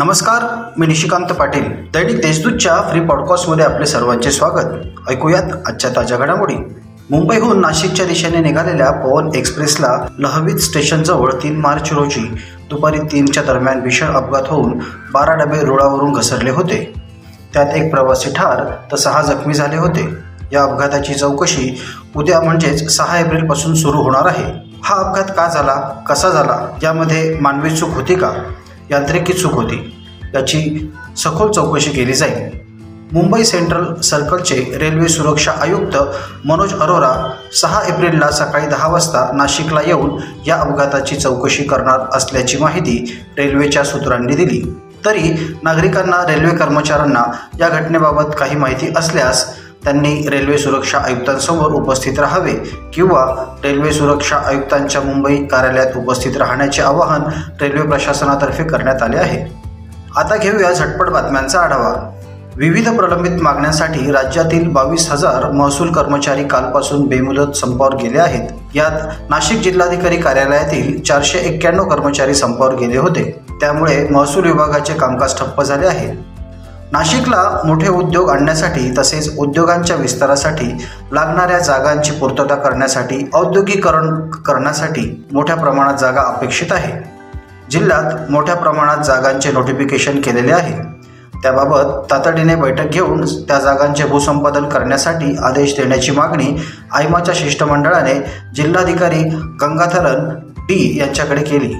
नमस्कार मी निशिकांत पाटील. दैनिक देशदूतच्या फ्री पॉडकास्टमध्ये आपले सर्वांचे स्वागत. ऐकूयात आजच्या ताज्या घडामोडी. मुंबईहून नाशिकच्या दिशेने निघालेल्या पवन एक्सप्रेसला लहवीत स्टेशनजवळ तीन मार्च रोजी दुपारी तीनच्या दरम्यान भीषण अपघात होऊन बारा डबे रुळावरून घसरले होते. त्यात एक प्रवासी ठार तर सहा जखमी झाले होते. या अपघाताची चौकशी उद्या म्हणजेच सहा एप्रिलपासून सुरू होणार आहे. हा अपघात का झाला कसा झाला यामध्ये मानवी चूक होती का? यांत्रिकी चूक होती. याची सखोल चौकशी केली जाईल. मुंबई सेंट्रल सर्कलचे रेल्वे सुरक्षा आयुक्त मनोज अरोरा सहा एप्रिलला सकाळी दहा वाजता नाशिकला येऊन या अपघाताची चौकशी करणार असल्याची माहिती रेल्वेच्या सूत्रांनी दिली. तरी नागरिकांना रेल्वे कर्मचाऱ्यांना या घटनेबाबत काही माहिती असल्यास त्यांनी रेल्वे सुरक्षा आयुक्तांसमोर उपस्थित राहावे किंवा रेल्वे सुरक्षा आयुक्तांच्या मुंबई कार्यालयात उपस्थित राहण्याचे आवाहन रेल्वे प्रशासनातर्फे करण्यात आले आहे. आता घेऊया झटपट बातम्यांचा आढावा. विविध प्रलंबित मागण्यांसाठी राज्यातील बावीस हजार महसूल कर्मचारी कालपासून बेमुदत संपावर गेले आहेत. यात नाशिक जिल्हाधिकारी कार्यालयातील चारशे एक्क्याण्णव कर्मचारी संपावर गेले होते. त्यामुळे महसूल विभागाचे कामकाज ठप्प झाले आहे. नाशिकला मोठे उद्योग आणण्यासाठी तसेच उद्योगांच्या विस्तारासाठी लागणाऱ्या जागांची पूर्तता करण्यासाठी औद्योगिकरण करण्यासाठी मोठ्या प्रमाणात जागा अपेक्षित आहे. जिल्ह्यात मोठ्या प्रमाणात जागांचे नोटिफिकेशन केलेले आहे. त्याबाबत तातडीने बैठक घेऊन त्या जागांचे भूसंपादन करण्यासाठी आदेश देण्याची मागणी आयमाच्या शिष्टमंडळाने जिल्हाधिकारी गंगाधरन डी यांच्याकडे केली.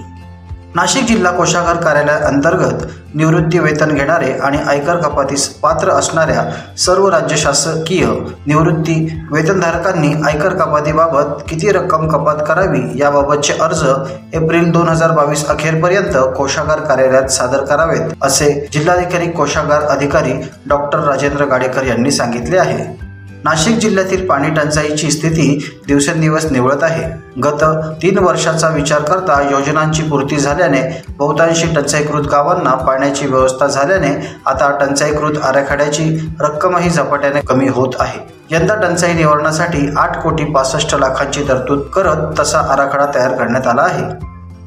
नाशिक जिल्हा कोषागार कार्यालयाअंतर्गत निवृत्ती वेतन घेणारे आणि आयकर कपातीस पात्र असणाऱ्या सर्व राज्य शासकीय निवृत्ती वेतनधारकांनी आयकर कपातीबाबत किती रक्कम कपात करावी याबाबतचे अर्ज एप्रिल दोन हजार बावीस अखेरपर्यंत कोषागार कार्यालयात सादर करावेत असे जिल्हाधिकारी कोषागार अधिकारी डॉक्टर राजेंद्र गाडेकर यांनी सांगितले आहे. नाशिक जिल्ह्यातील पाणी टंचाईची स्थिती दिवसेंदिवस निवळत आहे. गत तीन वर्षाचा विचार करता योजनांची पूर्ती झाल्याने बहुतांशी टंचाईकृत गावांना पाण्याची व्यवस्था झाल्याने आता टंचाईकृत आराखड्याची रक्कमही झपाट्याने कमी होत आहे. यंदा टंचाई निवारणासाठी आठ कोटी पासष्ट लाखांची तरतूद करत तसा आराखडा तयार करण्यात आला आहे.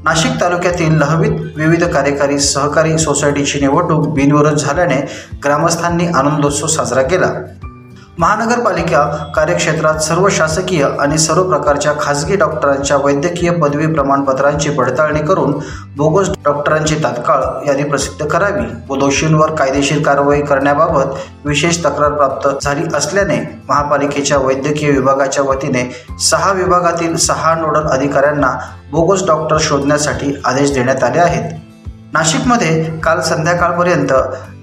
नाशिक तालुक्यातील लहवीत विविध कार्यकारी सहकारी सोसायटीची निवडणूक बिनविरोध झाल्याने ग्रामस्थांनी आनंदोत्सव साजरा केला. महानगरपालिका कार्यक्षेत्रात सर्व शासकीय आणि सर्व प्रकारच्या खासगी डॉक्टरांच्या वैद्यकीय पदवी प्रमाणपत्रांची पडताळणी करून बोगस डॉक्टरांची तात्काळ यादी प्रसिद्ध करावी. व दोषींवर कायदेशीर कारवाई करण्याबाबत विशेष तक्रार प्राप्त झाली असल्याने महापालिकेच्या वैद्यकीय विभागाच्या वतीने सहा विभागातील सहा नोडल अधिकाऱ्यांना बोगस डॉक्टर शोधण्यासाठी आदेश देण्यात आले आहेत. नाशिकमध्ये काल संध्याकाळपर्यंत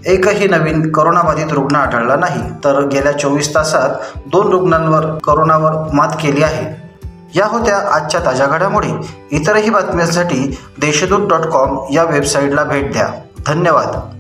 एकही नवीन करोनाबाधित रुग्ण आढळला नाही तर गेल्या चोवीस तासात दोन रुग्णांवर करोनावर मात केली आहे. या होत्या आजच्या ताज्या घडामोडी. इतरही बातम्यांसाठी देशदूत डॉट कॉम या वेबसाईटला भेट द्या. धन्यवाद.